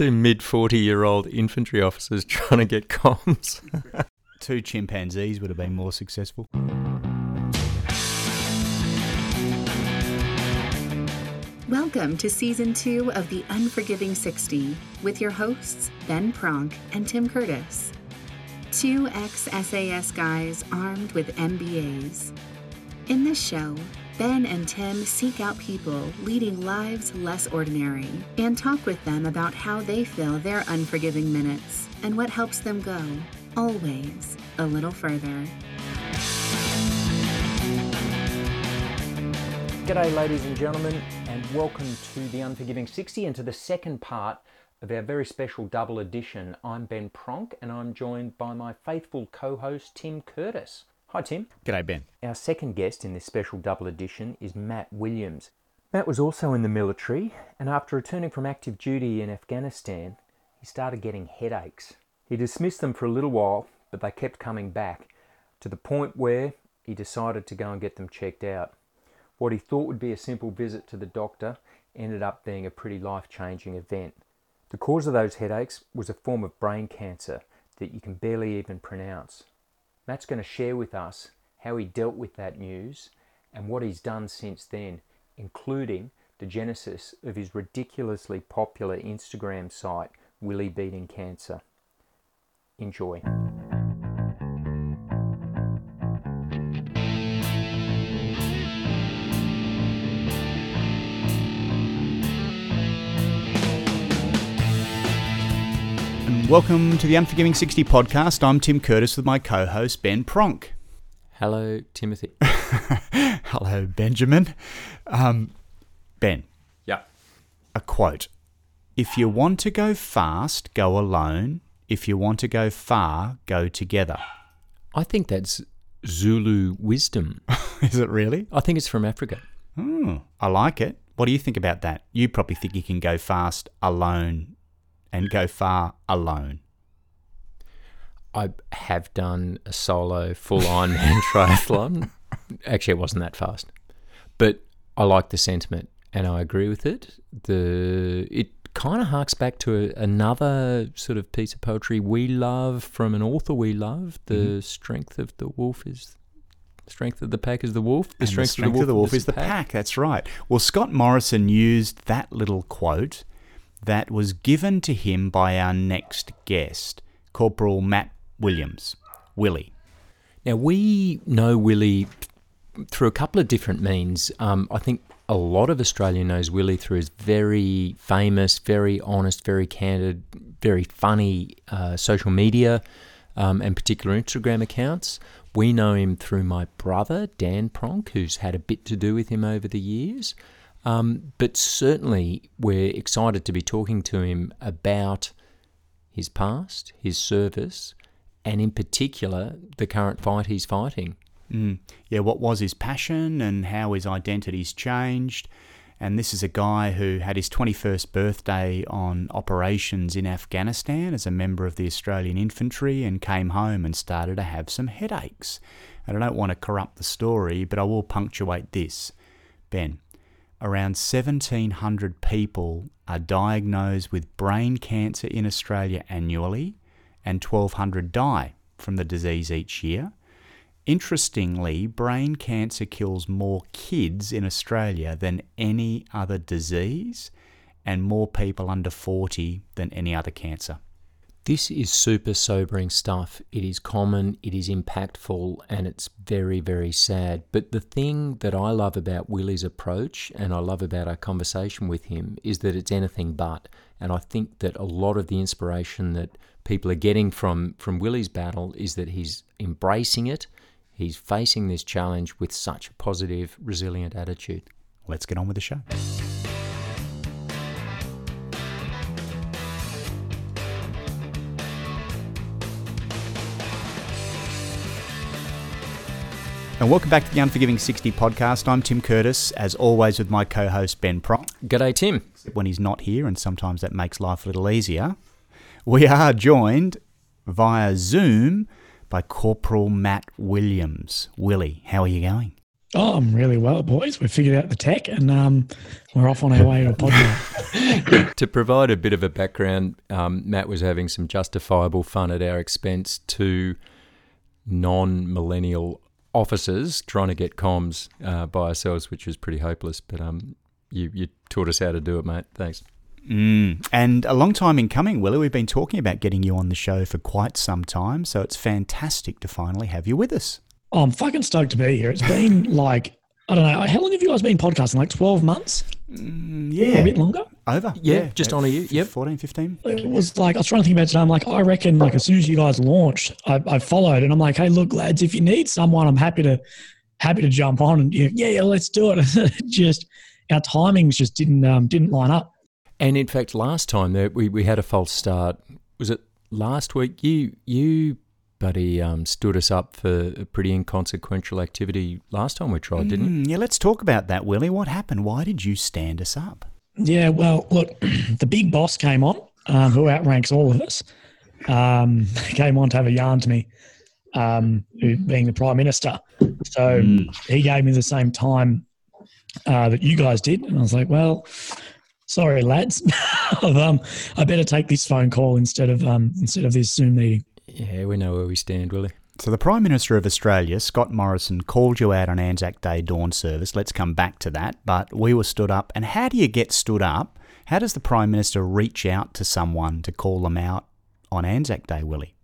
two mid 40 year old infantry officers trying to get comms. Two chimpanzees would have been more successful. Welcome to season two of The Unforgiving 60 with your hosts, Ben Pronk and Tim Curtis. Two ex SAS guys armed with MBAs. In this show, Ben and Tim seek out people leading lives less ordinary and talk with them about how they fill their unforgiving minutes and what helps them go, always, a little further. G'day, ladies and gentlemen, and welcome to the Unforgiving 60 and to the second part of our very special double edition. I'm Ben Pronk, and I'm joined by my faithful co host, Tim Curtis. Hi, Tim. G'day, Ben. Our second guest in this special double edition is Matt Williams. Matt was also in the military, and after returning from active duty in Afghanistan, he started getting headaches. He dismissed them for a little while, but they kept coming back to the point where he decided to go and get them checked out. What he thought would be a simple visit to the doctor ended up being a pretty life changing event. The cause of those headaches was a form of brain cancer that you can barely even pronounce. Matt's going to share with us how he dealt with that news and what he's done since then, including the genesis of his ridiculously popular Instagram site, Willy Beating Cancer. Enjoy. Welcome to the Unforgiving 60 podcast. I'm Tim Curtis with my co host, Ben Pronk. Hello, Timothy. Hello, Benjamin. Um, ben, Yeah. a quote If you want to go fast, go alone. If you want to go far, go together. I think that's Zulu wisdom. Is it really? I think it's from Africa. Hmm, I like it. What do you think about that? You probably think you can go fast alone and go far alone. I have done a solo full Ironman triathlon. Actually, it wasn't that fast, but I like the sentiment and I agree with it. The it kind of harks back to a, another sort of piece of poetry we love from an author we love. The mm-hmm. strength of the wolf is strength of the pack is the wolf. The And strength, of the wolf is the pack. That's right. Well, Scott Morrison used that little quote that was given to him by our next guest, Corporal Matt Williams, Willy. Now we know Willy through a couple of different means. Um, I think a lot of Australia knows Willy through his very famous, very honest, very candid, very funny uh, social media um, and particular Instagram accounts. We know him through my brother Dan Pronk, who's had a bit to do with him over the years. Um, but certainly, we're excited to be talking to him about his past, his service, and in particular, the current fight he's fighting. Mm. Yeah, what was his passion and how his identity's changed. And this is a guy who had his 21st birthday on operations in Afghanistan as a member of the Australian Infantry and came home and started to have some headaches. And I don't want to corrupt the story, but I will punctuate this. Ben, around 1,700 people are diagnosed with brain cancer in Australia annually, and 1,200 die from the disease each year. Interestingly, brain cancer kills more kids in Australia than any other disease, and more people under 40 than any other cancer. This is super sobering stuff. It is common, it is impactful, and it's very, very sad. But the thing that I love about Willy's approach and I love about our conversation with him is that it's anything but. And I think that a lot of the inspiration that people are getting from, from Willy's battle is that he's embracing it, he's facing this challenge with such a positive, resilient attitude. Let's get on with the show. And welcome back to the Unforgiving 60 podcast. I'm Tim Curtis, as always, with my co host Ben Pronk. G'day, Tim. When he's not here, and sometimes that makes life a little easier, we are joined via Zoom by Corporal Matt Williams. Willy, how are you going? Oh, I'm really well, boys. We've figured out the tech and um, we're off on our way to a podcast. to provide a bit of a background, um, Matt was having some justifiable fun at our expense to non millennial officers trying to get comms uh, by ourselves, which was pretty hopeless. But um, you, you taught us how to do it, mate. Thanks. Mm. And a long time in coming, Willy. We've been talking about getting you on the show for quite some time, so it's fantastic to finally have you with us. Oh, I'm fucking stoked to be here. It's been like, I don't know, how long have you guys been podcasting? Like 12 months? Mm, yeah. A bit longer? Over. Yeah, just on a year. Yep. 14, 15. It was like, I was trying to think about it today. I'm like, I reckon, like, as soon as you guys launched, I, I followed and I'm like, hey, look, lads, if you need someone, I'm happy to, happy to jump on and, yeah, yeah, let's do it. just, our timings just didn't, um, didn't line up. And in fact, last time there, we, we had a false start. Was it last week? You, you but he um, stood us up for a pretty inconsequential activity last time we tried, didn't he? Mm, yeah, let's talk about that, Willy. What happened? Why did you stand us up? Yeah, well, look, the big boss came on, um, who outranks all of us, um, came on to have a yarn to me, um, who, being the prime minister. So mm. he gave me the same time uh, that you guys did, and I was like, well. Sorry, lads. um, I better take this phone call instead of um, instead of this Zoom meeting. Yeah, we know where we stand, Willy. So the Prime Minister of Australia, Scott Morrison, called you out on Anzac Day dawn service. Let's come back to that. But we were stood up. And how do you get stood up? How does the Prime Minister reach out to someone to call them out on Anzac Day, Willy?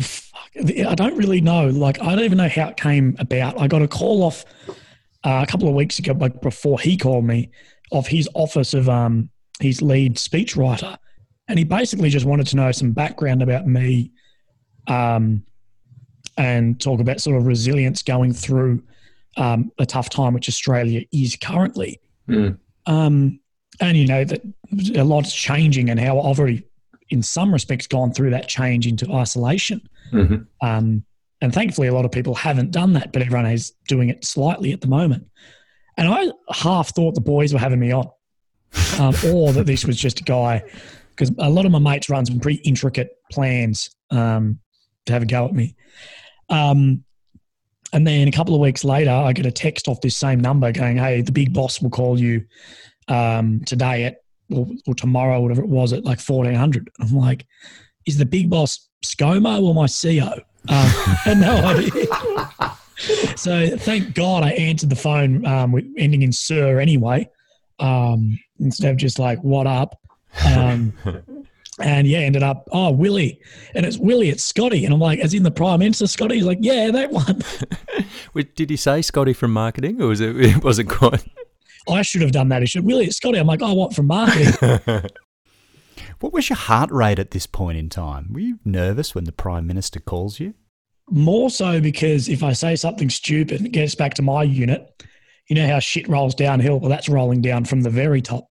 Fuck, I don't really know. Like, I don't even know how it came about. I got a call off uh, a couple of weeks ago, like before he called me, of his office of um, his lead speechwriter. And he basically just wanted to know some background about me um, and talk about sort of resilience going through um, a tough time, which Australia is currently. Mm. Um, and you know that a lot's changing, and how I've already, in some respects, gone through that change into isolation. Mm-hmm. Um, and thankfully, a lot of people haven't done that, but everyone is doing it slightly at the moment. And I half thought the boys were having me on, um, or that this was just a guy, because a lot of my mates run some pretty intricate plans um, to have a go at me. Um, and then a couple of weeks later, I get a text off this same number going, "Hey, the big boss will call you um, today at or, or, tomorrow, whatever it was, at like fourteen hundred. I'm like, "Is the big boss ScoMo or my CO?" Um, had no idea. so thank God I answered the phone um, ending in "sir" anyway, um, instead of just like "what up." Um, and yeah, ended up, oh, Willy. And it's Willy, it's Scotty. And I'm like, as in the Prime Minister, Scotty? He's like, yeah, that one. Did he say Scotty from marketing or was it, it quite? I should have done that. He should, Willy, it's Scotty. I'm like, oh, what from marketing? what was your heart rate at this point in time? Were you nervous when the Prime Minister calls you? More so because if I say something stupid, it gets back to my unit. You know how shit rolls downhill? Well, that's rolling down from the very top.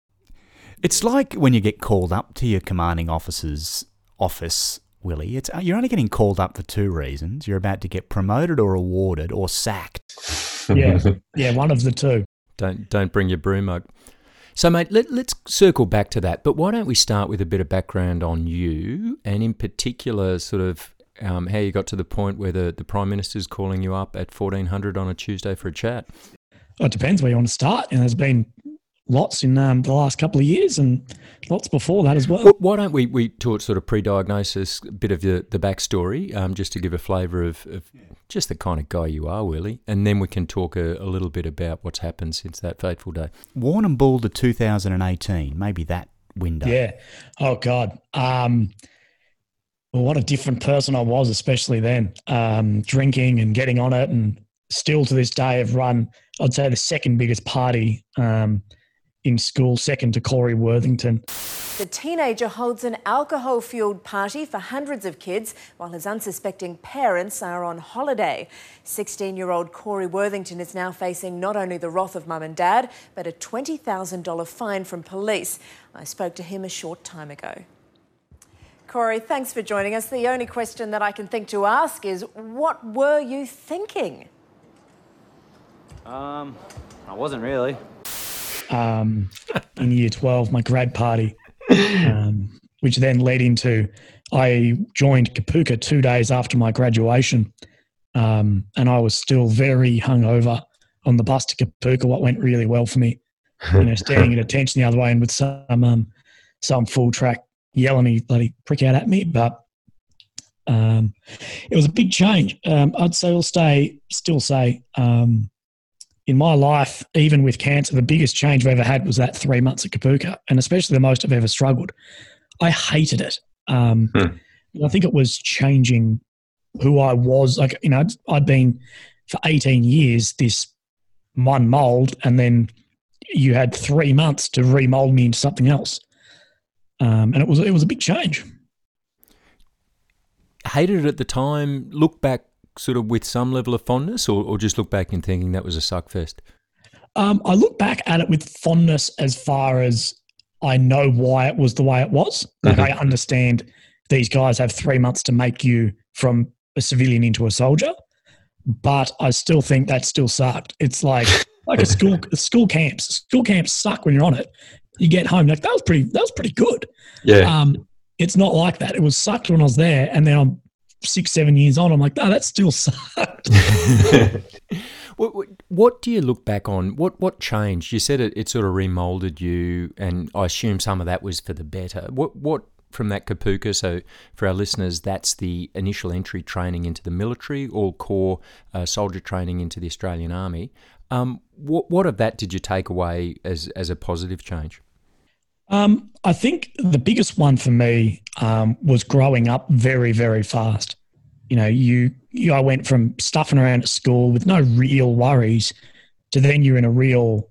It's like when you get called up to your commanding officer's office, Willy. It's you're only getting called up for two reasons. You're about to get promoted or awarded or sacked. Yeah, yeah, one of the two. Don't don't bring your broom mug. So, mate, let, let's circle back to that. But why don't we start with a bit of background on you, and in particular, sort of um, how you got to the point where the, the Prime Minister's calling you up at 1400 on a Tuesday for a chat? Well, it depends where you want to start. And there's been lots in um, the last couple of years and lots before that as well. Why don't we, we talk sort of pre-diagnosis, a bit of the, the backstory, um, just to give a flavour of, of, just the kind of guy you are, Willy, and then we can talk a, a, little bit about what's happened since that fateful day. Warrnambool to 2018, maybe that window. Yeah. Oh, God. Um, well, what a different person I was, especially then. Um, drinking and getting on it, and still to this day have run, I'd say, the second biggest party um, – in school, second to Corey Worthington. The teenager holds an alcohol fueled party for hundreds of kids while his unsuspecting parents are on holiday. 16 year old Corey Worthington is now facing not only the wrath of mum and dad, but a $20,000 fine from police. I spoke to him a short time ago. Corey, thanks for joining us. The only question that I can think to ask is what were you thinking? Um, I wasn't really um, in year 12, my grad party, um, which then led into I joined Kapooka two days after my graduation. Um, and I was still very hungover. on the bus to Kapooka, what went really well for me. You know, standing at attention the other way and with some um, some full track yelling me bloody prick out at me, but um, it was a big change. Um, I'd say, I'll stay, still say, um, in my life, even with cancer, the biggest change I've ever had was that three months at Kapooka, and especially the most I've ever struggled. I hated it. Um, hmm. I think it was changing who I was. Like, you know, I'd been for 18 years this one mold, and then you had three months to remold me into something else. Um, and it was it was a big change. Hated it at the time. Look back, sort of with some level of fondness, or, or just look back and thinking that was a suck fest. Um, I look back at it with fondness as far as I know why it was the way it was. Like mm-hmm. I understand these guys have three months to make you from a civilian into a soldier, but I still think that still sucked. It's like like a school school camps. School camps suck when you're on it. You get home like that was pretty that was pretty good. Yeah. Um, it's not like that. It was sucked when I was there, and then I'm six seven years on. I'm like, no, that still sucked. what, what, what, do you look back on? What what changed? You said it, it sort of remolded you, and I assume some of that was for the better. What what from that Kapooka. So, for our listeners, that's the initial entry training into the military, all core uh, soldier training into the Australian Army. Um, what, what of that did you take away as, as a positive change? Um, I think the biggest one for me um, was growing up very, very fast. You know, you, you I went from stuffing around at school with no real worries to then you're in a real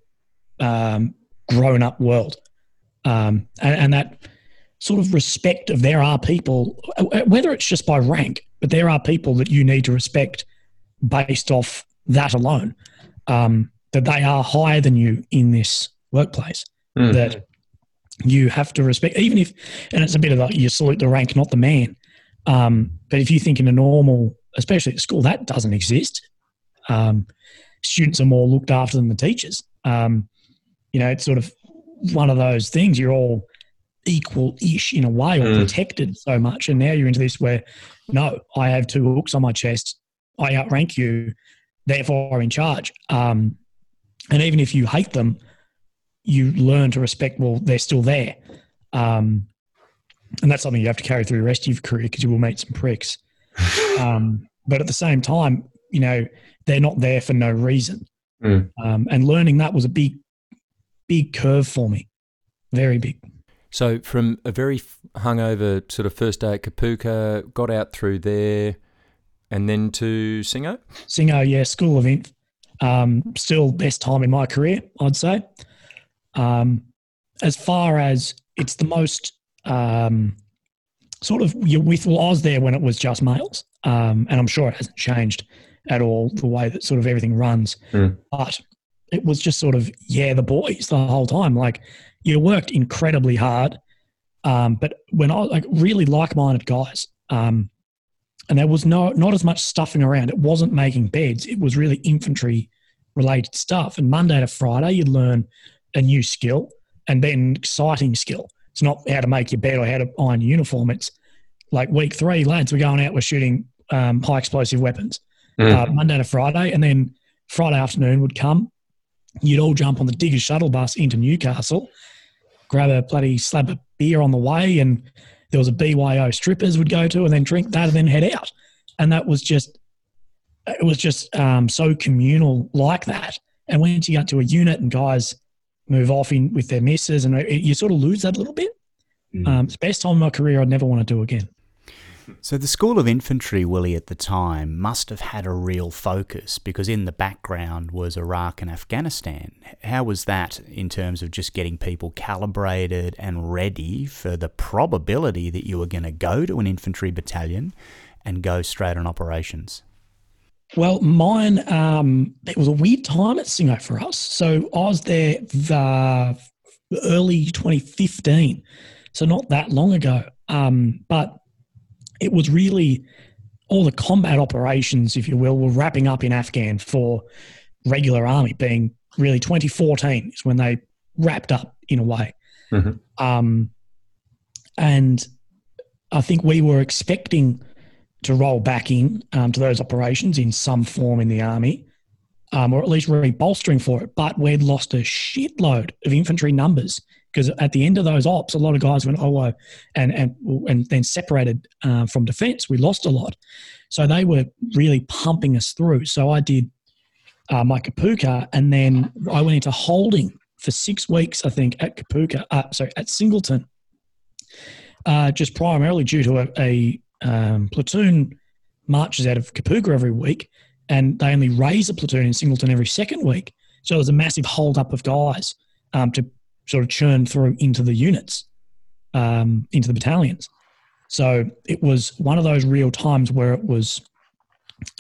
um, grown up world. Um, and, and, that sort of respect of there are people, whether it's just by rank, but there are people that you need to respect based off that alone um, that they are higher than you in this workplace. Mm. That you have to respect, even if, and it's a bit of like you salute the rank, not the man. Um, but if you think in a normal, especially at school, that doesn't exist. Um, students are more looked after than the teachers. Um, you know, it's sort of one of those things. You're all equal-ish in a way, or mm. protected so much, and now you're into this where, no, I have two hooks on my chest. I outrank you therefore I'm in charge. Um, and even if you hate them, you learn to respect. Well, they're still there, um, and that's something you have to carry through the rest of your career because you will meet some pricks. Um, but at the same time, you know they're not there for no reason. Mm. and learning that was a big, big curve for me, very big. So from a very hungover sort of first day at Kapooka, got out through there, and then to Singo? Singo, yeah, school event. Um, still best time in my career, I'd say. Um, as far as it's the most um, sort of you're with, well, I was there when it was just males, um, and I'm sure it hasn't changed at all the way that sort of everything runs. Mm. But it was just sort of yeah, the boys the whole time. Like you worked incredibly hard, um, but when I like really like-minded guys. Um, and there was no not as much stuffing around. It wasn't making beds. It was really infantry related stuff. And Monday to Friday, you'd learn a new skill and then an exciting skill. It's not how to make your bed or how to iron your uniform. It's like week three, lads, we're going out, we're shooting um, high explosive weapons. Mm. Uh, Monday to Friday, and then Friday afternoon would come. You'd all jump on the Diggers shuttle bus into Newcastle, grab a bloody slab of beer on the way, and there was a BYO strippers would go to and then drink that and then head out. And that was just, it was just um, so communal like that. And once you get to a unit and guys move off in with their misses and you sort of lose that a little bit. Mm. Um, it's the best time of my career I'd never want to do again. So, the School of Infantry, Willy, at the time must have had a real focus because in the background was Iraq and Afghanistan. How was that in terms of just getting people calibrated and ready for the probability that you were going to go to an infantry battalion and go straight on operations? Well, mine, um, it was a weird time at Singo for us. So, I was there the early 2015, so not that long ago. Um, but it was really all the combat operations, if you will, were wrapping up in Afghan for regular army, being really 2014 is when they wrapped up in a way. Mm-hmm. Um, and I think we were expecting to roll back in um, to those operations in some form in the army. um, or at least rebolstering for it. But we'd lost a shitload of infantry numbers because at the end of those ops, a lot of guys went oh, and and and then separated uh, from defence. We lost a lot, so they were really pumping us through. So I did uh, my Kapooka, and then I went into holding for six weeks, I think, at Kapooka. Uh, sorry, at Singleton, uh, just primarily due to a, a um, platoon marches out of Kapooka every week, and they only raise a platoon in Singleton every second week. So there's a massive hold up of guys um, to sort of churn through into the units, um, into the battalions. So it was one of those real times where it was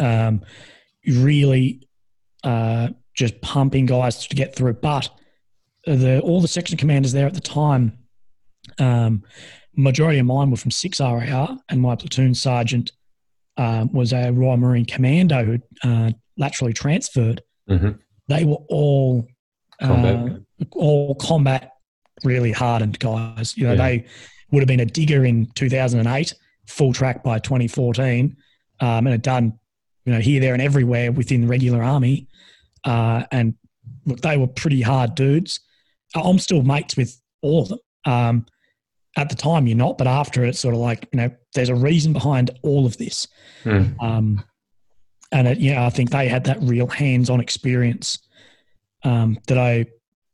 um, really uh, just pumping guys to get through. But the all the section commanders there at the time, um, majority of mine were from six RAR, and my platoon sergeant um, was a Royal Marine Commando who uh, laterally transferred. Mm-hmm. They were all combat. Uh, all combat, really hardened guys. You know, yeah. they would have been a digger in 2008, full track by 2014, um, and had done you know here, there, and everywhere within the regular army. Uh, and look, they were pretty hard dudes. I'm still mates with all of them. Um, at the time, you're not, but after it's sort of like you know, there's a reason behind all of this. Mm. Um, and it, yeah, I think they had that real hands-on experience um, that I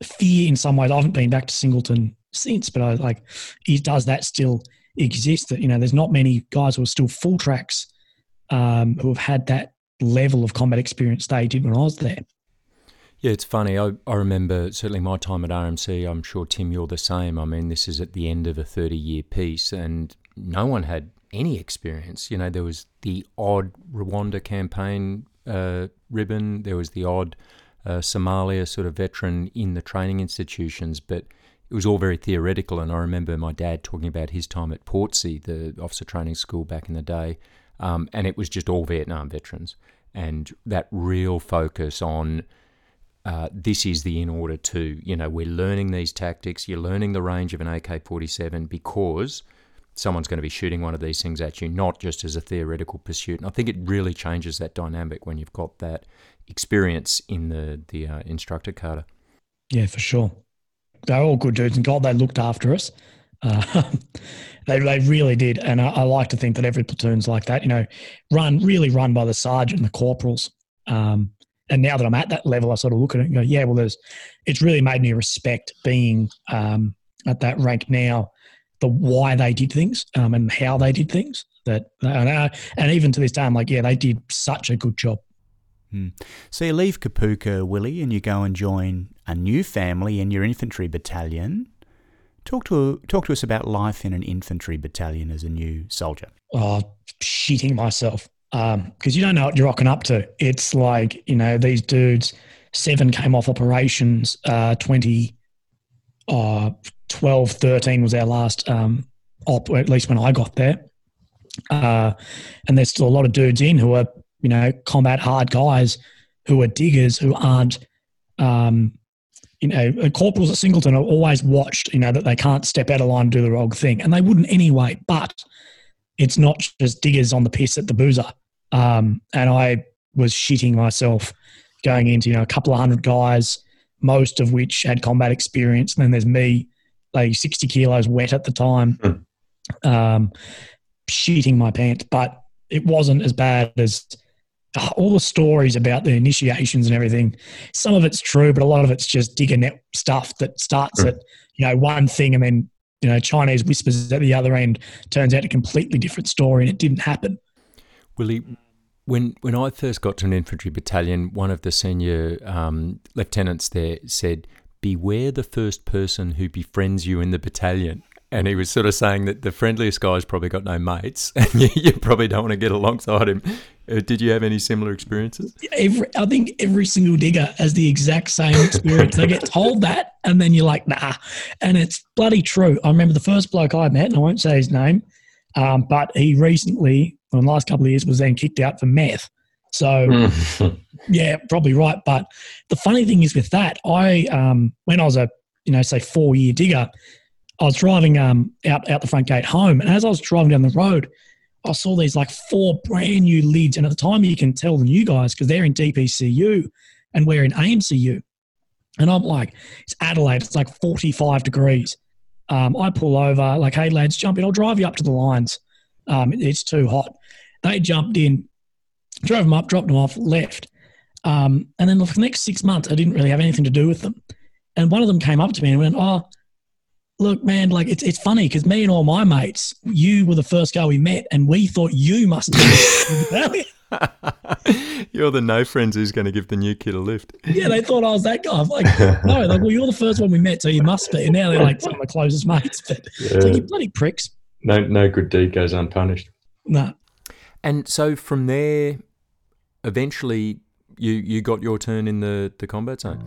fear in some ways. I haven't been back to Singleton since, but I like, it, does that still exist? That you know, there's not many guys who are still full tracks um, who have had that level of combat experience they did when I was there. Yeah, it's funny. I, I remember certainly my time at RMC. I'm sure, Tim, you're the same. I mean, this is at the end of a 30 year piece, and no one had any experience. You know, there was the odd Rwanda campaign uh, ribbon, there was the odd uh, Somalia sort of veteran in the training institutions, but it was all very theoretical. And I remember my dad talking about his time at Portsea, the officer training school back in the day, um, and it was just all Vietnam veterans. And that real focus on uh, this is the in order to, you know, we're learning these tactics, you're learning the range of an AK 47 because someone's going to be shooting one of these things at you, not just as a theoretical pursuit. And I think it really changes that dynamic when you've got that experience in the, the uh, instructor cadre. Yeah, for sure. They're all good dudes, and God, they looked after us. Uh, they, they really did. And I, I, like to think that every platoon's like that, you know, run, really run by the sergeant and the corporals. Um, and now that I'm at that level, I sort of look at it and go, yeah, well, there's, it's really made me respect being um, at that rank now, the why they did things um, and how they did things. That and, uh, and even to this day, I'm like, yeah, they did such a good job. Hmm. So you leave Kapooka, Willy, and you go and join a new family in your infantry battalion. Talk to talk to us about life in an infantry battalion as a new soldier. Oh, shitting myself because um, you don't know what you're rocking up to. It's like you know these dudes. Seven came off operations. Uh, 20, uh, 12, 13 was our last um, op, at least when I got there. Uh, and there's still a lot of dudes in who are you know combat hard guys who are diggers who aren't. Um, you know, corporals at Singleton are always watched, you know, that they can't step out of line and do the wrong thing. And they wouldn't anyway. But it's not just diggers on the piss at the boozer. Um, and I was shitting myself going into, you know, a couple of hundred guys, most of which had combat experience. And then there's me, like 60 kilos wet at the time, mm. um, shitting my pants. But it wasn't as bad as uh, all the stories about the initiations and everything. Some of it's true, but a lot of it's just digger net stuff that starts mm. at, you know, one thing and then you know, Chinese whispers at the other end turns out a completely different story and it didn't happen. Willy, when when I first got to an infantry battalion, one of the senior um, lieutenants there said, "Beware the first person who befriends you in the battalion." And he was sort of saying that the friendliest guy's probably got no mates, and you, you probably don't want to get alongside him. Uh, did you have any similar experiences? Every, I think every single digger has the exact same experience. they get told that, and then you're like, nah. And it's bloody true. I remember the first bloke I met, and I won't say his name, um, but he recently, in the last couple of years, was then kicked out for meth. So, yeah, probably right. But the funny thing is with that, I, um, when I was a, you know, say four year digger, I was driving um, out, out the front gate home. And as I was driving down the road, I saw these like four brand new lids, and at the time you can tell the new guys because they're in DPCU, and we're in AMCU. And I'm like, it's Adelaide, it's like 45 degrees. Um, I pull over, like, hey, lads, jump in. I'll drive you up to the lines. Um, it's too hot. They jumped in, drove them up, dropped them off, left. Um, and then for the next six months, I didn't really have anything to do with them. And one of them came up to me and went, Oh, look, man, like it's, it's funny because me and all my mates, you were the first guy we met and we thought you must be. you're the no friends who's going to give the new kid a lift. Yeah, they thought I was that guy. I'm like, no, like, well, you're the first one we met, so you must be. And now they're like some of my closest mates. But yeah. like, you bloody pricks. No, no good deed goes unpunished. No. And so from there, eventually, you you got your turn in the the combat zone.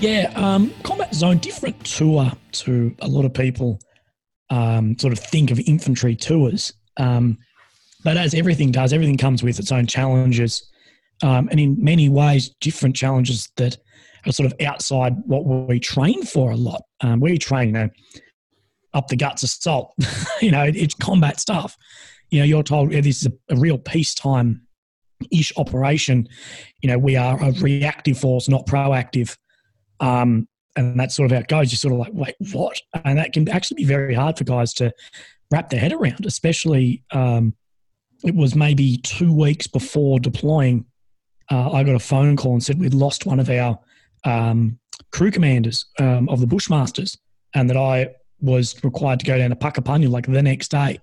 Yeah, um, Combat Zone, different tour to a lot of people um, sort of think of infantry tours. Um, but as everything does, everything comes with its own challenges. Um, and in many ways, different challenges that are sort of outside what we train for a lot. Um, we train, you know, up the guts assault, you know, it's combat stuff. You know, you're told yeah, this is a, a real peacetime ish operation. You know, we are a reactive force, not proactive. Um, and that's sort of how it goes. You're sort of like, wait, what? And that can actually be very hard for guys to wrap their head around, especially um, it was maybe two weeks before deploying. Uh, I got a phone call and said we'd lost one of our um, crew commanders um, of the Bushmasters and that I was required to go down to Puckapunyal like the next day,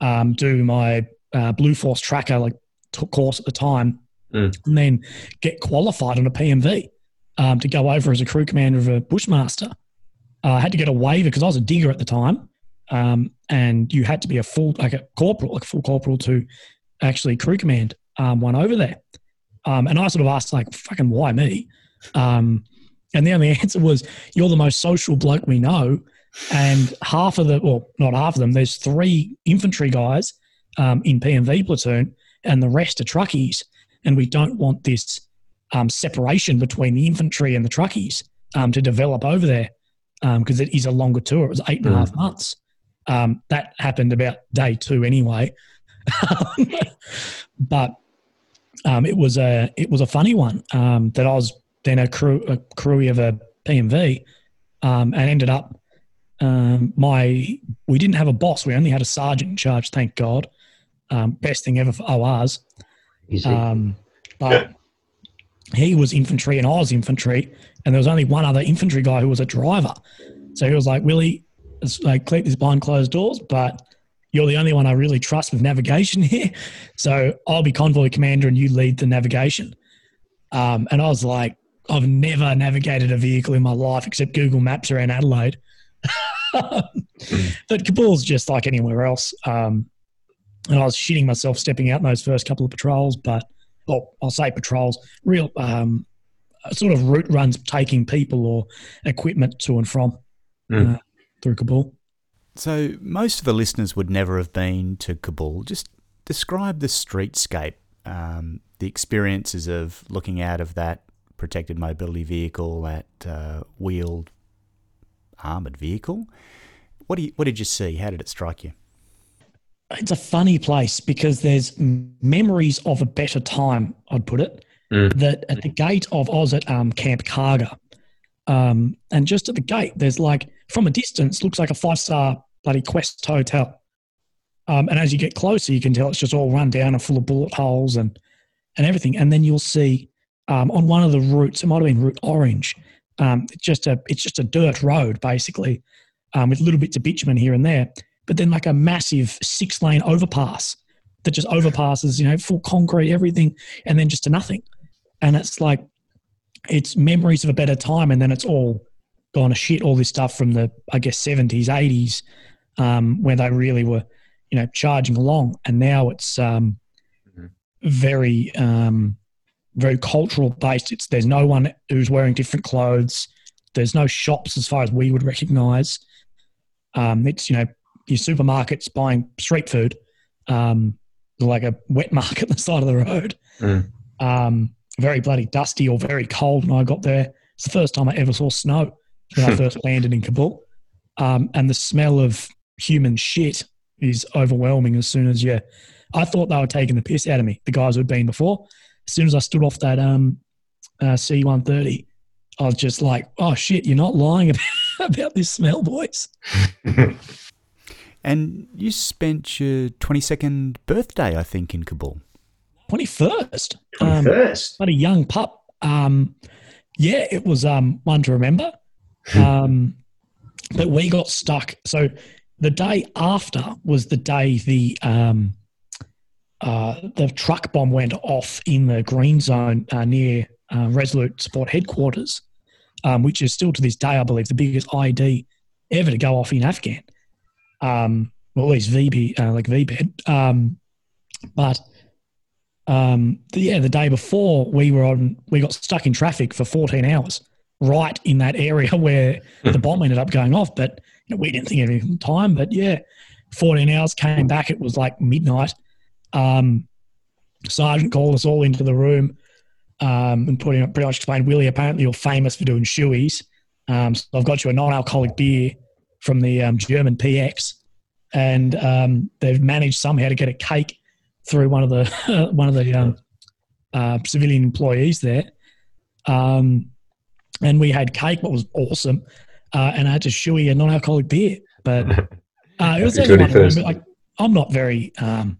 um, do my uh, Blue Force tracker like course at the time, mm. and then get qualified on a PMV um, to go over as a crew commander of a Bushmaster. Uh, I had to get a waiver because I was a digger at the time, um, and you had to be a full, like a corporal, like a full corporal to actually crew command um, one over there. Um, and I sort of asked, like, fucking why me? Um, and the only answer was, you're the most social bloke we know. And half of the, well, not half of them, there's three infantry guys um, in PMV platoon, and the rest are truckies. And we don't want this um, separation between the infantry and the truckies um, to develop over there because um, it is a longer tour. It was eight and mm. a half months. Um, that happened about day two anyway, but um, it was a it was a funny one that I was then a crew a crew of a PMV and ended up my we didn't have a boss. We only had a sergeant in charge. Thank God. best thing ever for ORs. Um, but he was infantry and I was infantry, and there was only one other infantry guy who was a driver. So he was like, Willy, like keep this behind closed doors, but you're the only one I really trust with navigation here. So I'll be convoy commander and you lead the navigation. Um, and I was like, I've never navigated a vehicle in my life except Google Maps around Adelaide. but Kabul's just like anywhere else. Um, and I was shitting myself stepping out in those first couple of patrols, but well, I'll say patrols, real um, sort of route runs taking people or equipment to and from mm. uh, through Kabul. So, most of the listeners would never have been to Kabul. Just describe the streetscape, um, the experiences of looking out of that protected mobility vehicle, that uh, wheeled armored vehicle. What, do you, what did you see? How did it strike you? It's a funny place because there's memories of a better time, I'd put it. Mm. That at the gate of Oz at um, Camp Qargha, um, and just at the gate, there's like from a distance, looks like a five star bloody Quest hotel. Um, and as you get closer, you can tell it's just all run down and full of bullet holes and and everything. And then you'll see um, on one of the routes, it might have been Route Orange. Um, it's just a it's just a dirt road basically, um, with little bits of bitumen here and there but then like a massive six lane overpass that just overpasses, you know, full concrete, everything, and then just to nothing. And it's like, it's memories of a better time, and then it's all gone to shit. All this stuff from the, I guess, 70s, 80s, um, where they really were, you know, charging along. And now it's um, mm-hmm. very, um, very cultural based. It's there's no one who's wearing different clothes. There's no shops as far as we would recognize. Um, it's you know your supermarkets buying street food, um, like a wet market on the side of the road. Mm. Um, very bloody dusty or very cold when I got there. It's the first time I ever saw snow. when I first landed in Kabul. Um, and the smell of human shit is overwhelming as soon as you. I thought they were taking the piss out of me, the guys who'd been before. As soon as I stood off that um, uh, C 130, I was just like, oh shit, you're not lying about, about this smell, boys. And you spent your 22nd birthday, I think, in Kabul. 21st. 21st. Um, but a young pup. Um, yeah, it was um, one to remember. Um, but we got stuck. So the day after was the day the um, uh, the truck bomb went off in the green zone uh, near uh, Resolute Support headquarters, um, which is still to this day, I believe, the biggest ID ever to go off in Afghan. Um, well, at least VB, uh, like VBED. Um, but um, the, yeah, the day before we were on, we got stuck in traffic for 14 hours, right in that area where the bomb ended up going off. But you know, we didn't think of any time. But yeah, 14 hours came back. It was like midnight. Um, Sergeant called us all into the room um, and pretty, pretty much explained, Willy, apparently you're famous for doing shoeies. Um, so I've got you a non-alcoholic beer from the um, German PX, and um, they've managed somehow to get a cake through one of the one of the um, uh, civilian employees there. Um, and we had cake, what was awesome, uh, and I had to shoey a non-alcoholic beer. But uh, it was Happy actually one of 21st. like I'm not very um,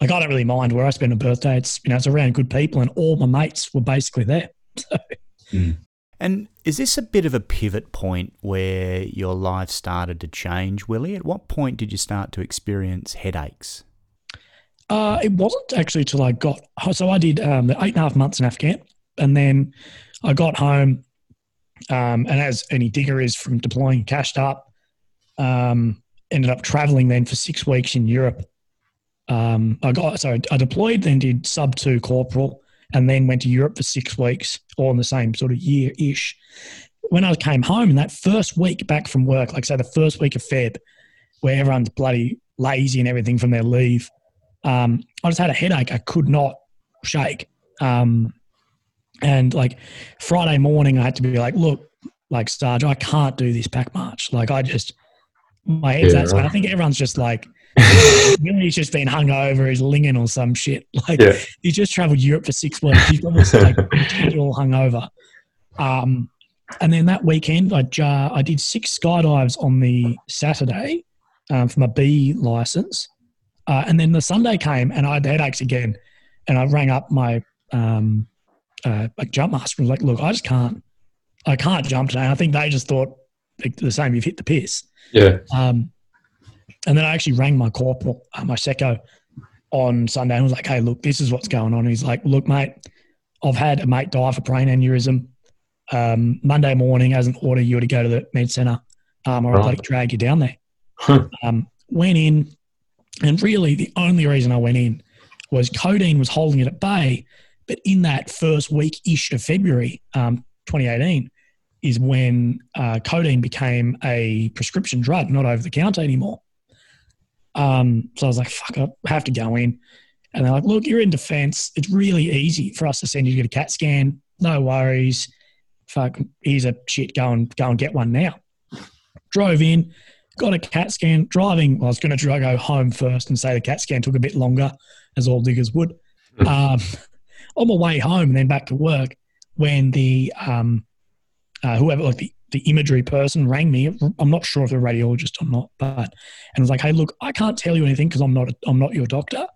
like I don't really mind where I spend a birthday. It's you know it's around good people, and all my mates were basically there. So, And is this a bit of a pivot point where your life started to change, Willy? At what point did you start to experience headaches? Uh, it wasn't actually till I got so I did um, eight and a half months in Afghan, and then I got home, um, and as any digger is from deploying, cashed up, um, ended up traveling then for six weeks in Europe. Um, I got so I deployed, then did sub two corporal, and then went to Europe for six weeks, all in the same sort of year ish. When I came home in that first week back from work, like say the first week of Feb, where everyone's bloody lazy and everything from their leave um, I just had a headache. I could not shake. Um, and like Friday morning, I had to be like, look, like Sarge, I can't do this pack march. Like I just, my head's Yeah, that. I think everyone's just like, Willy's just been hung over, He's linging or some shit. Like Yeah. he just traveled Europe for six weeks. He's obviously like all hungover. Um, and then that weekend, I ju- I did six skydives on the Saturday um, for my B license. Uh, and then the Sunday came and I had headaches again. And I rang up my um, uh, like jump master and was like, look, I just can't, I can't jump today. And I think they just thought the same, you've hit the piss. Yeah. Um, and then I actually rang my corporal, uh, my secco, on Sunday and was like, hey, look, this is what's going on. He's like, look, mate, I've had a mate die for brain aneurysm. Um, Monday morning, as an order, you were to go to the med centre um, or I'll like, drag you down there. Huh. Um, went in, and really the only reason I went in was codeine was holding it at bay. But in that first week ish of February, um, 2018, is when uh, codeine became a prescription drug, not over the counter anymore. Um, so I was like, fuck, I have to go in. And they're like, look, you're in defense. It's really easy for us to send you to get a CAT scan. No worries. Fuck, here's a shit. Go and go and get one now. Drove in, got a CAT scan. Driving, well, I was going to go home first and say the CAT scan took a bit longer, as all diggers would. um, on my way home and then back to work, when the um, uh, whoever, like the, the imagery person, rang me. I'm not sure if they're a radiologist or not, but and was like, "Hey, look, I can't tell you anything because I'm not I'm not your doctor,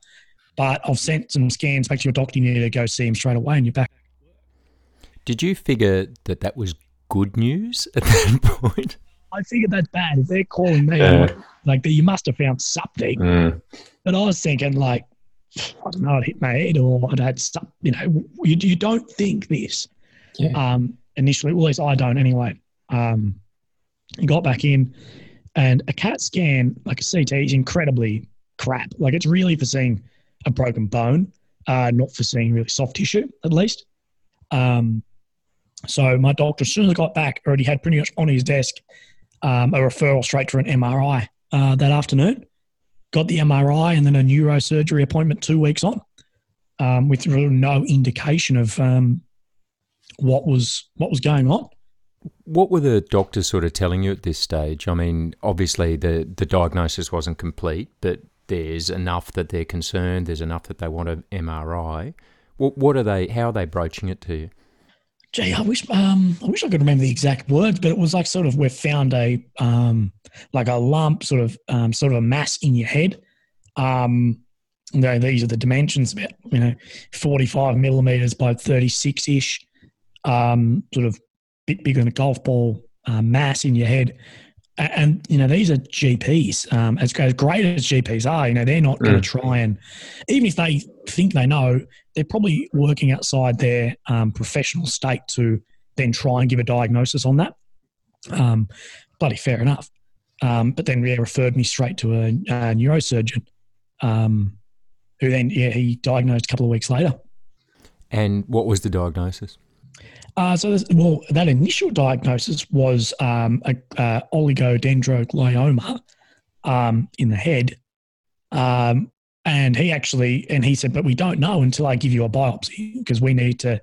but I've sent some scans back to your doctor. You need to go see him straight away, and you're back." Did you figure that that was good news at that point? I figured that's bad. If they're calling me, Yeah. like you must have found something. Mm. But I was thinking, like, I don't know, I'd hit my head or I'd had some, you know, you, you don't think this Yeah. um, initially. Well, at least I don't anyway. Um, got back in and a CAT scan, like a CT, is incredibly crap. Like it's really for seeing a broken bone, uh, not for seeing really soft tissue, at least. Um, so my doctor, as soon as I got back, already had pretty much on his desk um, a referral straight for an MRI uh, that afternoon got the MRI and then a neurosurgery appointment two weeks on, um, with really no indication of um, what was what was going on. What were the doctors sort of telling you at this stage? I mean, obviously the the diagnosis wasn't complete, but there's enough that they're concerned. There's enough that they want an MRI. What, what are they? How are they broaching it to you? Gee, I wish um, I wish I could remember the exact words, but it was like sort of we've found a um, like a lump, sort of um, sort of a mass in your head. Um, you know, these are the dimensions, about you know, forty five millimeters by thirty six ish, um, sort of bit bigger than a golf ball uh, mass in your head. And you know these are GPs. Um, as, as great as GPs are, you know they're not going to try and even if they think they know, they're probably working outside their um, professional state to then try and give a diagnosis on that. Um, bloody fair enough. Um, but then yeah, referred me straight to a, a neurosurgeon, um, who then yeah he diagnosed a couple of weeks later. And what was the diagnosis? Uh, so, this, well, that initial diagnosis was um, a uh, oligodendroglioma um, in the head, um, and he actually and he said, "But we don't know until I give you a biopsy because we need to."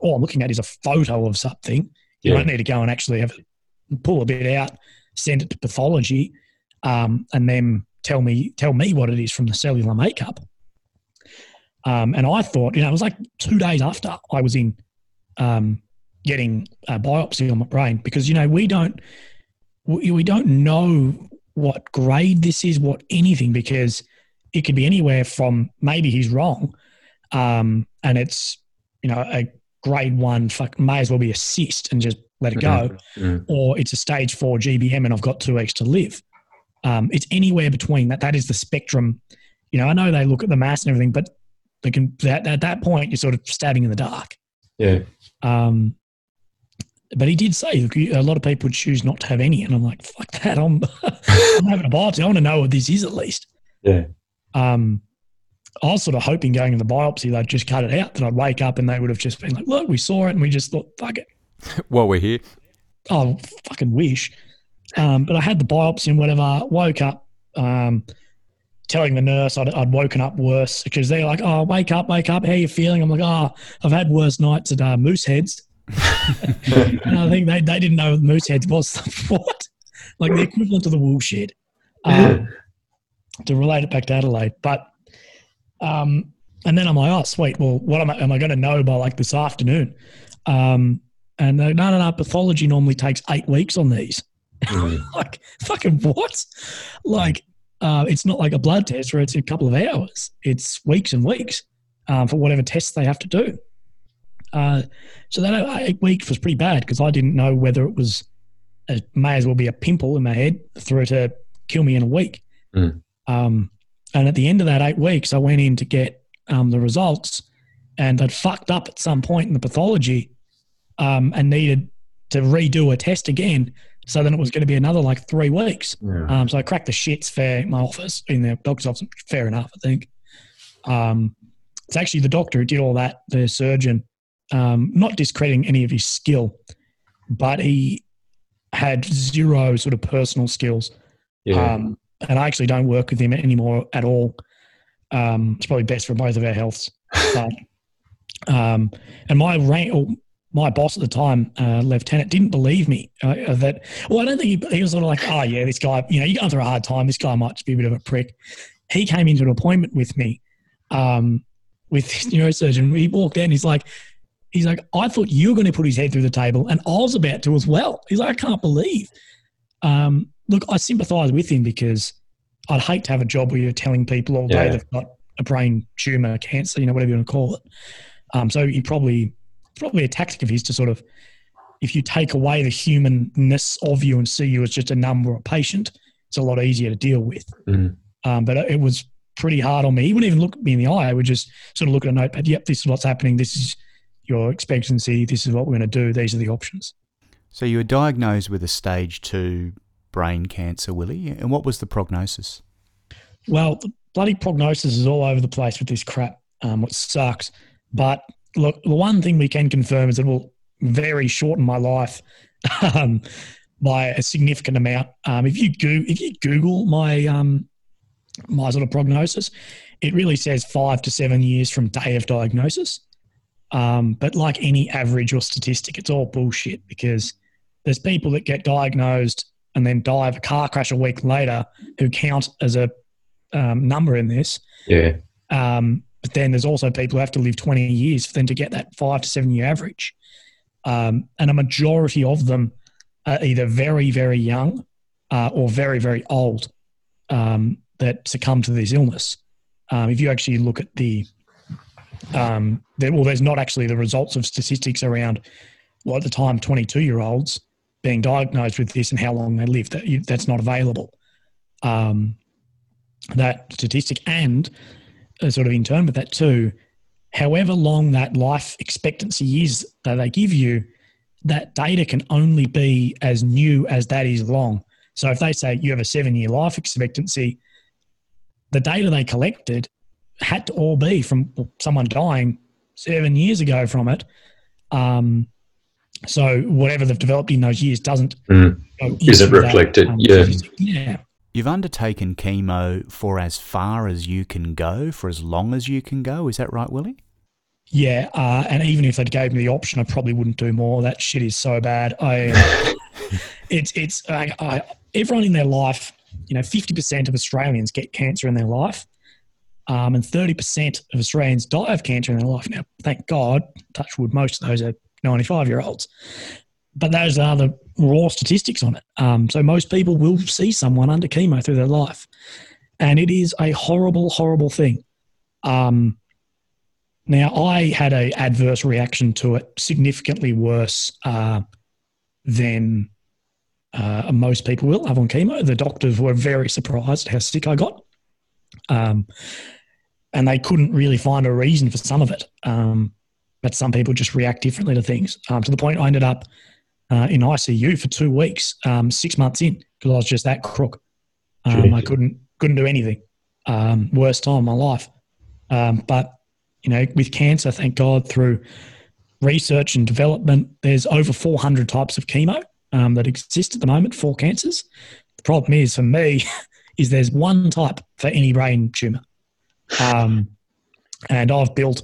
All I'm looking at is a photo of something. You Yeah. might need to go and actually have pull a bit out, send it to pathology, um, and then tell me tell me what it is from the cellular makeup. Um, and I thought, you know, it was like two days after I was in um, getting a biopsy on my brain because you know we don't we, we don't know what grade this is, what anything because it could be anywhere from maybe he's wrong, um, and it's you know a grade one fuck may as well be a cyst and just let it go, Mhm. or it's a stage four GBM and I've got two weeks to live. Um, it's anywhere between that. That is the spectrum. You know, I know they look at the mass and everything, but they can that at that point you're sort of stabbing in the dark. Yeah. Um, but he did say look, a lot of people would choose not to have any, and I'm like, fuck that. I'm, I'm having a biopsy. I want to know what this is at least. Yeah. Um, I was sort of hoping going in the biopsy they'd just cut it out. That I'd wake up and they would have just been like, look, we saw it, and we just thought, fuck it. While we're here, Oh, fucking wish. Um, but I had the biopsy and whatever. Woke up, um, telling the nurse I'd, I'd woken up worse because they're like, "Oh, wake up, wake up. How you feeling?" I'm like, "Oh, I've had worse nights at uh, Moose Heads." and I think they, they didn't know Moose Heads was what, like the equivalent of the wool shed, um, to relate it back to Adelaide. But um, and then I'm like, "Oh, sweet. Well, what am I, am I going to know by like this afternoon?" Um, and no, no, no. Pathology normally takes eight weeks on these. Mhm. like fucking what? Like uh, it's not like a blood test where it's a couple of hours. It's weeks and weeks um, for whatever tests they have to do. Uh, so that eight weeks was pretty bad because I didn't know whether it was it may as well be a pimple in my head through to kill me in a week. Mm. Um, and at the end of that eight weeks, I went in to get um, the results, and they'd fucked up at some point in the pathology um, and needed to redo a test again. So then it was going to be another like three weeks. Yeah. Um, so I cracked the shits for my office in the doctor's office. Fair enough, I think. Um, it's actually the doctor who did all that, the surgeon, um, not discrediting any of his skill, but he had zero sort of personal skills. Yeah. Um, and I actually don't work with him anymore at all. Um, it's probably best for both of our healths. But, um, and my rank, my boss at the time, uh, lieutenant, didn't believe me uh, that. Well, I don't think he, he was sort of like, oh yeah, this guy, you know, you're going through a hard time. This guy might just be a bit of a prick. He came into an appointment with me, um, with this neurosurgeon. He walked in. He's like, he's like, I thought you were going to put his head through the table, and I was about to as well. He's like, I can't believe. Um, look, I sympathise with him because I'd hate to have a job where you're telling people all day Yeah. they've got a brain tumor, cancer, you know, whatever you want to call it. Um, so he probably probably a tactic of his to sort of, if you take away the humanness of you and see you as just a number or a patient, it's a lot easier to deal with. Mhm. Um, but it was pretty hard on me. He wouldn't even look me in the eye. I would just sort of look at a notepad. Yep, this is what's happening. This is your expectancy. This is what we're going to do. These are the options. So you were diagnosed with a stage two brain cancer, Willy, and what was the prognosis? Well, the bloody prognosis is all over the place with this crap, um, which sucks. But look, the one thing we can confirm is it will very shorten my life um, by a significant amount. Um, if you go, if you Google my um, my sort of prognosis, it really says five to seven years from day of diagnosis. Um, but like any average or statistic, it's all bullshit because there's people that get diagnosed and then die of a car crash a week later who count as a um, number in this. Yeah. Um, but then there's also people who have to live 20 years for them to get that five to seven year average. Um, and a majority of them are either very, very young uh, or very, very old um, that succumb to this illness. Um, if you actually look at the, um, well, there's not actually the results of statistics around, well, at the time, 22 year olds being diagnosed with this and how long they live. That, that's not available. Um, that statistic and sort of in turn with that too, however long that life expectancy is that they give you, that data can only be as new as that is long. So if they say you have a seven year life expectancy, the data they collected had to all be from someone dying seven years ago from it. Um, so whatever they've developed in those years doesn't mm. isn't reflected. That, um, yeah. Yeah. You've undertaken chemo for as far as you can go, for as long as you can go. Is that right, Willy? Yeah, uh, and even if they gave me the option, I probably wouldn't do more. That shit is so bad. I, it's it's I, I, everyone in their life. You know, fifty percent of Australians get cancer in their life, um, and thirty percent of Australians die of cancer in their life. Now, thank God, touch wood, most of those are ninety-five year olds but those are the raw statistics on it. Um, so most people will see someone under chemo through their life, and it is a horrible, horrible thing. Um, now, I had a adverse reaction to it, significantly worse uh, than uh, most people will have on chemo. The doctors were very surprised how sick I got, um, and they couldn't really find a reason for some of it. Um, but some people just react differently to things. Um, to the point I ended up uh, in ICU for two weeks, um, six months in, because I was just that crook. Um, I couldn't couldn't do anything. Um, worst time of my life. Um, but you know, with cancer, thank God, through research and development, there's over 400 types of chemo um, that exist at the moment for cancers. The problem is for me is there's one type for any brain tumor, um, and I've built.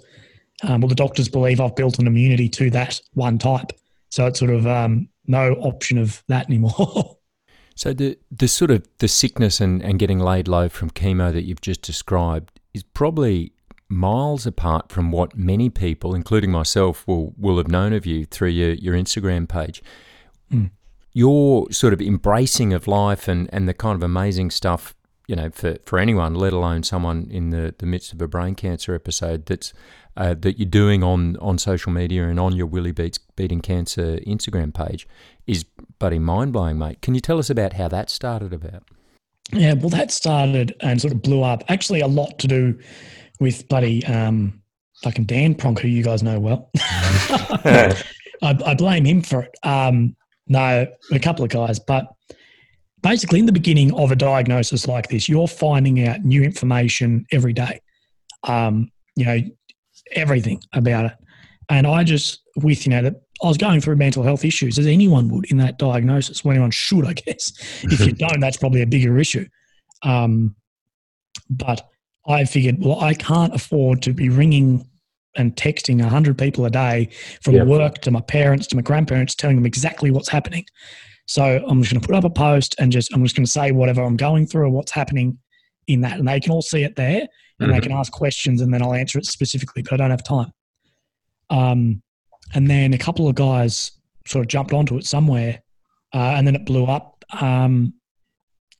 well, the doctors believe I've built an immunity to that one type. So it's sort of um, no option of that anymore. so the the sort of the sickness and, and getting laid low from chemo that you've just described is probably miles apart from what many people, including myself, will will have known of you through your, your Instagram page. Mm. Your sort of embracing of life and, and the kind of amazing stuff, you know, for, for anyone, let alone someone in the, the midst of a brain cancer episode that's uh, that you're doing on, on social media and on your Willy Beats Beating Cancer Instagram page is bloody mind blowing, mate. Can you tell us about how that started about? Yeah, well, that started and sort of blew up. Actually, a lot to do with bloody um, fucking Dan Pronk, who you guys know well. I, I, blame him for it. Um, no, a couple of guys, but basically, in the beginning of a diagnosis like this, you're finding out new information every day. Um, you know, everything about it. And I just, with, you know, that I was going through mental health issues as anyone would in that diagnosis. Well, anyone should, I guess. if you don't, that's probably a bigger issue. Um, but I figured, well, I can't afford to be ringing and texting 100 people a day from yep. work to my parents to my grandparents, telling them exactly what's happening. So I'm just going to put up a post and just, I'm just going to say whatever I'm going through or what's happening in that. And they can all see it there and mm-hmm. they can ask questions and then I'll answer it specifically, but I don't have time. Um, and then a couple of guys sort of jumped onto it somewhere, uh, and then it blew up. Um,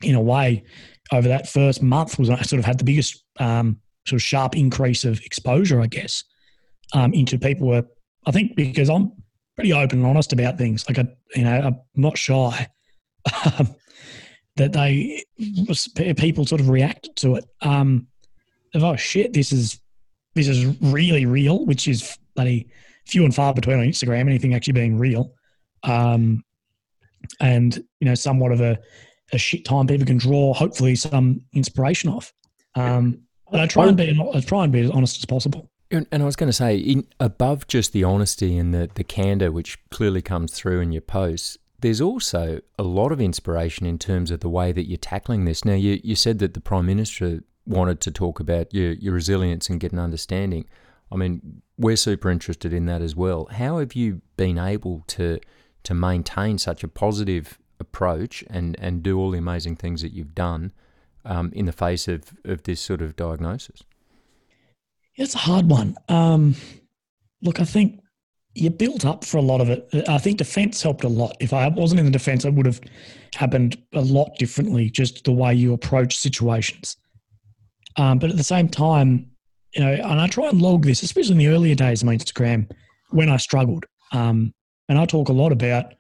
in a way, over that first month was I sort of had the biggest um, sort of sharp increase of exposure, I guess, um, into people were. I think because I'm pretty open and honest about things. Like I, you know, I'm not shy. Um, that they people sort of reacted to it. Um, of oh shit, this is this is really real, which is bloody few and far between on Instagram. Anything actually being real, um, and you know, somewhat of a, a shit time people can draw. Hopefully, some inspiration off. Um, but I try and be I try and be as honest as possible. And, I was going to say, in, above just the honesty and the, the candor, which clearly comes through in your posts, there's also a lot of inspiration in terms of the way that you're tackling this. Now, you, you said that the Prime Minister wanted to talk about your, your resilience and get an understanding. I mean, we're super interested in that as well. How have you been able to to maintain such a positive approach and, and do all the amazing things that you've done um, in the face of, of this sort of diagnosis? It's a hard one. Um, look, I think you built up for a lot of it. I think defense helped a lot. If I wasn't in the defense, it would have happened a lot differently, just the way you approach situations. Um, but at the same time, you know, and I try and log this, especially in the earlier days of my Instagram when I struggled. Um, and I talk a lot about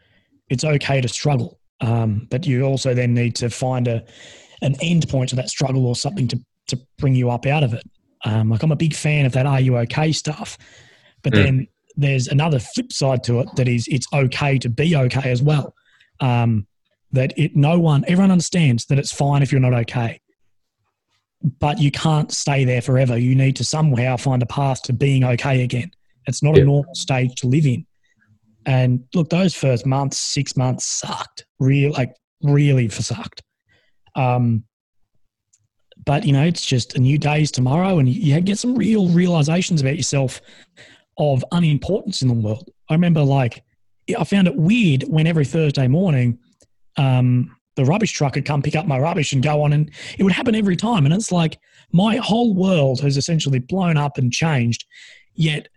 it's okay to struggle, um, but you also then need to find a an end point to that struggle or something to to bring you up out of it. Um, like I'm a big fan of that "Are you okay?" stuff, but mm. then there's another flip side to it that is it's okay to be okay as well. Um, that it no one everyone understands that it's fine if you're not okay but you can't stay there forever. You need to somehow find a path to being okay again. It's not a normal stage to live in. And look, those first months, six months sucked. Real, like really for sucked. Um, but you know, it's just a new day's tomorrow, and you get some real realizations about yourself of unimportance in the world. I remember, like, I found it weird when every Thursday morning, um, the rubbish truck would come pick up my rubbish and go on and it would happen every time. And it's like my whole world has essentially blown up and changed yet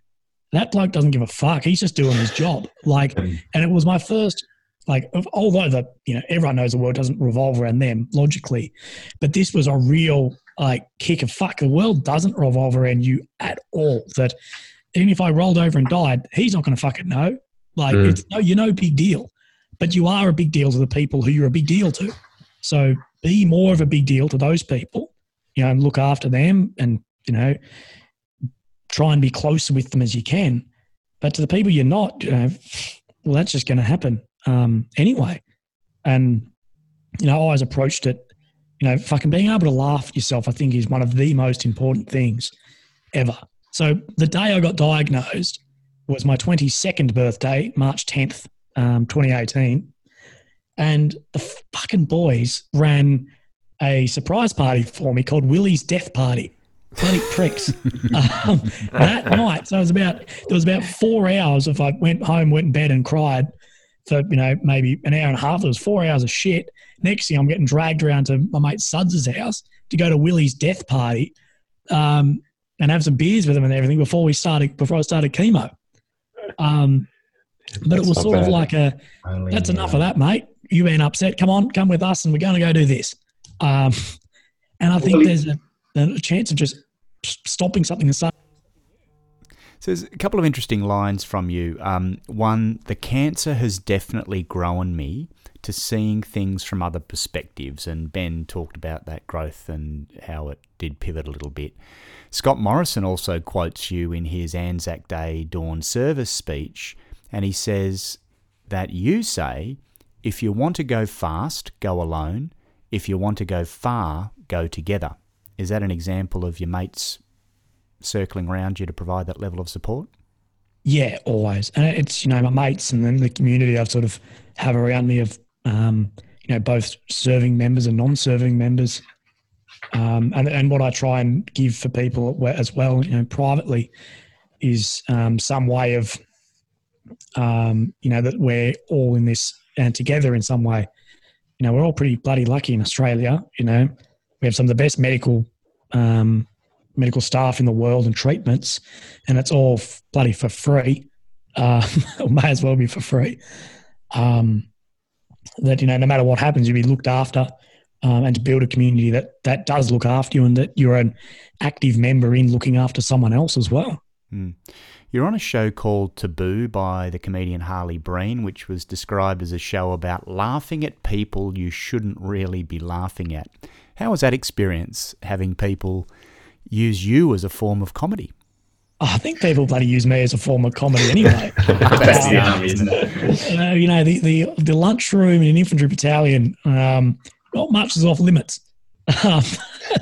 that bloke doesn't give a fuck. He's just doing his job. Like and it was my first like although the you know everyone knows the world doesn't revolve around them logically but this was a real like kick of fuck. The world doesn't revolve around you at all. That even if i rolled over and died he's not going to fucking know like mm. it's no you're no big deal but you are a big deal to the people who you're a big deal to. So be more of a big deal to those people, you know, and look after them and, you know, try and be closer with them as you can. But to the people you're not, you know, well, that's just going to happen um, anyway. And, you know, I always approached it, you know, fucking being able to laugh at yourself, I think is one of the most important things ever. So the day I got diagnosed was my 22nd birthday, March 10th, um, 2018, and the fucking boys ran a surprise party for me called Willy's Death Party. Bloody pricks. um, that night, so it was about there was about four hours. If I went home, went in bed, and cried for you know maybe an hour and a half, it was four hours of shit. Next thing, I'm getting dragged around to my mate Suds's house to go to Willy's death party um, and have some beers with him and everything before we started before I started chemo. Um, but it was sort bad. of like a, Only, that's enough uh, of that, mate. You been upset. Come on, come with us, and we're going to go do this. Um, and I think well, there's a, a, chance of just stopping something and saying. So there's a couple of interesting lines from you. Um, one, the cancer has definitely grown me to seeing things from other perspectives, and Ben talked about that growth and how it did pivot a little bit. Scott Morrison also quotes you in his Anzac Day dawn service speech and he says that you say, if you want to go fast, go alone. If you want to go far, go together. Is that an example of your mates circling around you to provide that level of support? Yeah, always. And it's, you know, my mates and then the community I've sort of have around me of, um, you know, both serving members and non serving members. Um, and, and what I try and give for people as well, you know, privately is um, some way of um, you know, that we're all in this and together in some way. You know, we're all pretty bloody lucky in Australia. You know, we have some of the best medical um, medical staff in the world and treatments, and it's all bloody for free. Uh, may as well be for free. Um, that you know, no matter what happens, you'll be looked after, um, and to build a community that that does look after you, and that you're an active member in looking after someone else as well. Mm. You're on a show called Taboo by the comedian Harley Breen, which was described as a show about laughing at people you shouldn't really be laughing at. How was that experience, having people use you as a form of comedy? Oh, I think people bloody use me as a form of comedy anyway. That's the army, isn't it? You know, you know the, the, the lunchroom in an infantry battalion, um, not much is off limits. Um,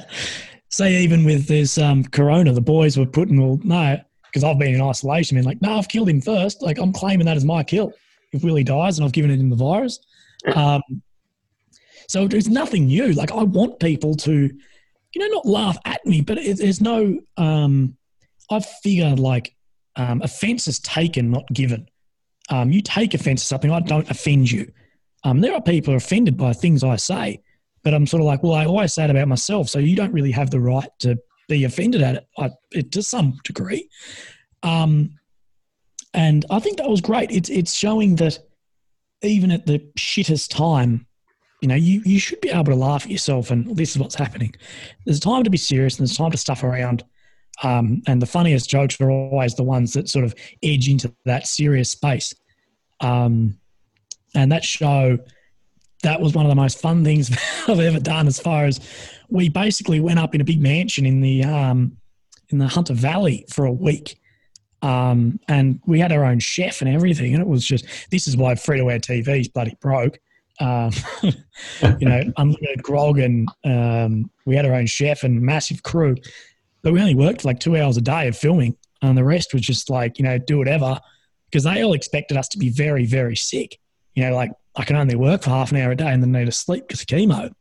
say even with this um, corona, the boys were putting, all no, because I've been in isolation, been like, no, I've killed him first. Like I'm claiming that as my kill. If Willy dies and I've given him the virus. Um, so it's nothing new. Like I want people to, you know, not laugh at me, but it, there's no, um, I figure like um, offense is taken, not given. Um, you take offense to something, I don't offend you. Um, there are people offended by things I say, but I'm sort of like, well, I always say it about myself, so you don't really have the right to be offended at it, I, it to some degree. Um, and I think that was great. It's it's showing that even at the shittest time, you know, you, you should be able to laugh at yourself and this is what's happening. There's time to be serious and there's time to stuff around. Um, and the funniest jokes are always the ones that sort of edge into that serious space. Um, and that show, that was one of the most fun things I've ever done. As far as we basically went up in a big mansion in the um, in the Hunter Valley for a week, um, and we had our own chef and everything. And it was just this is why free to air TV's bloody broke. Um, you know, unlimited grog, and um, we had our own chef and massive crew. But we only worked like two hours a day of filming, and the rest was just like you know do whatever because they all expected us to be very very sick. You know, like I can only work for half an hour a day and then need to sleep because of chemo.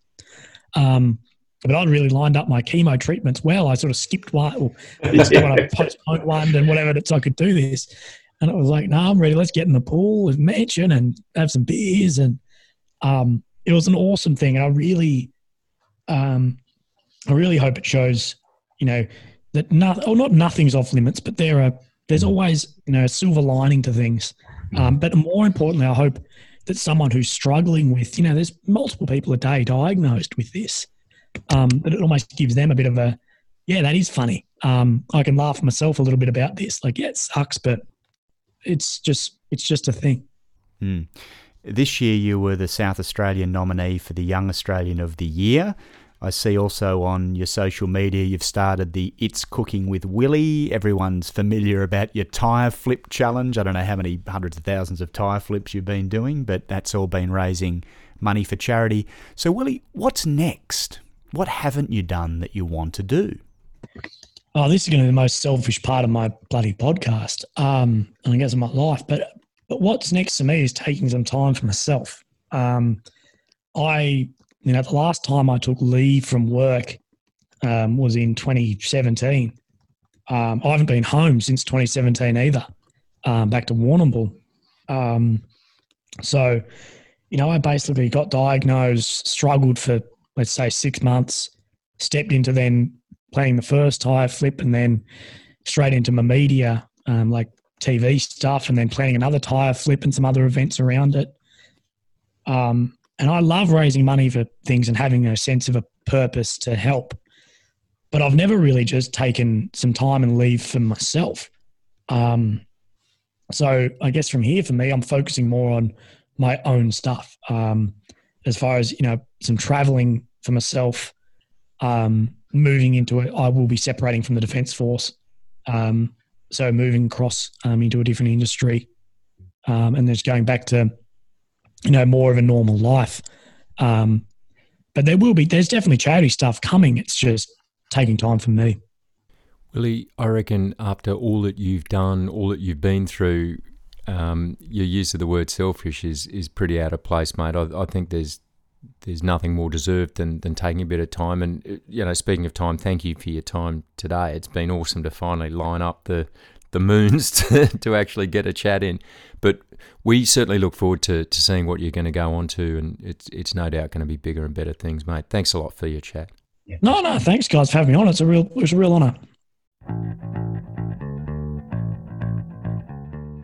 Um, but I'd really lined up my chemo treatments well. I sort of skipped one, or of postponed one and whatever, so I could do this. And it was like, no, I'm ready. Let's get in the pool and mansion and have some beers. And um, it was an awesome thing. And I really, um, I really hope it shows, you know, that not, or not nothing's off limits, but there are, there's always, you know, a silver lining to things. Um, but more importantly, I hope that someone who's struggling with, you know, there's multiple people a day diagnosed with this um, but it almost gives them a bit of a, yeah, that is funny. Um, I can laugh myself a little bit about this. Like, yeah, it sucks, but it's just it's just a thing. Mm. This year, you were the South Australian nominee for the Young Australian of the Year. I see also on your social media you've started the It's Cooking with Willy. Everyone's familiar about your tyre flip challenge. I don't know how many hundreds of thousands of tyre flips you've been doing, but that's all been raising money for charity. So, Willy, what's next? What haven't you done that you want to do? Oh, this is going to be the most selfish part of my bloody podcast, um, and I guess of my life. But but what's next to me is taking some time for myself. Um, I, you know, the last time I took leave from work um, was in 2017. Um, I haven't been home since 2017 either. Um, back to Warrnambool. Um, so, you know, I basically got diagnosed, struggled for let's say six months, stepped into then playing the first tyre flip and then straight into my media, um, like TV stuff, and then planning another tyre flip and some other events around it. Um, and I love raising money for things and having a sense of a purpose to help. But I've never really just taken some time and leave for myself. Um, so I guess from here, for me, I'm focusing more on my own stuff. Um, as far as you know, some traveling for myself. Um, moving into it, I will be separating from the defence force. Um, so moving across um, into a different industry, um, and just going back to you know more of a normal life. Um, but there will be, there's definitely charity stuff coming. It's just taking time for me. Willy, I reckon after all that you've done, all that you've been through, um, your use of the word selfish is is pretty out of place, mate. I, I think there's there's nothing more deserved than, than taking a bit of time. And you know, speaking of time, thank you for your time today. It's been awesome to finally line up the the moons to, to actually get a chat in. But we certainly look forward to, to seeing what you're going to go on to, and it's it's no doubt going to be bigger and better things, mate. Thanks a lot for your chat. No, no, thanks guys for having me on. It's a real it's a real honour.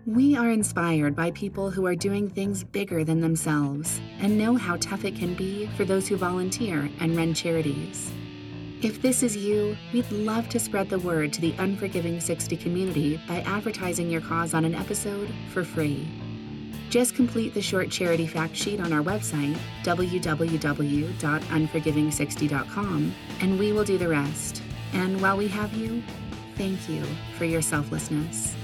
We are inspired by people who are doing things bigger than themselves and know how tough it can be for those who volunteer and run charities. If this is you, we'd love to spread the word to the Unforgiving 60 community by advertising your cause on an episode for free. Just complete the short charity fact sheet on our website, www.unforgiving60.com, and we will do the rest. And while we have you, thank you for your selflessness.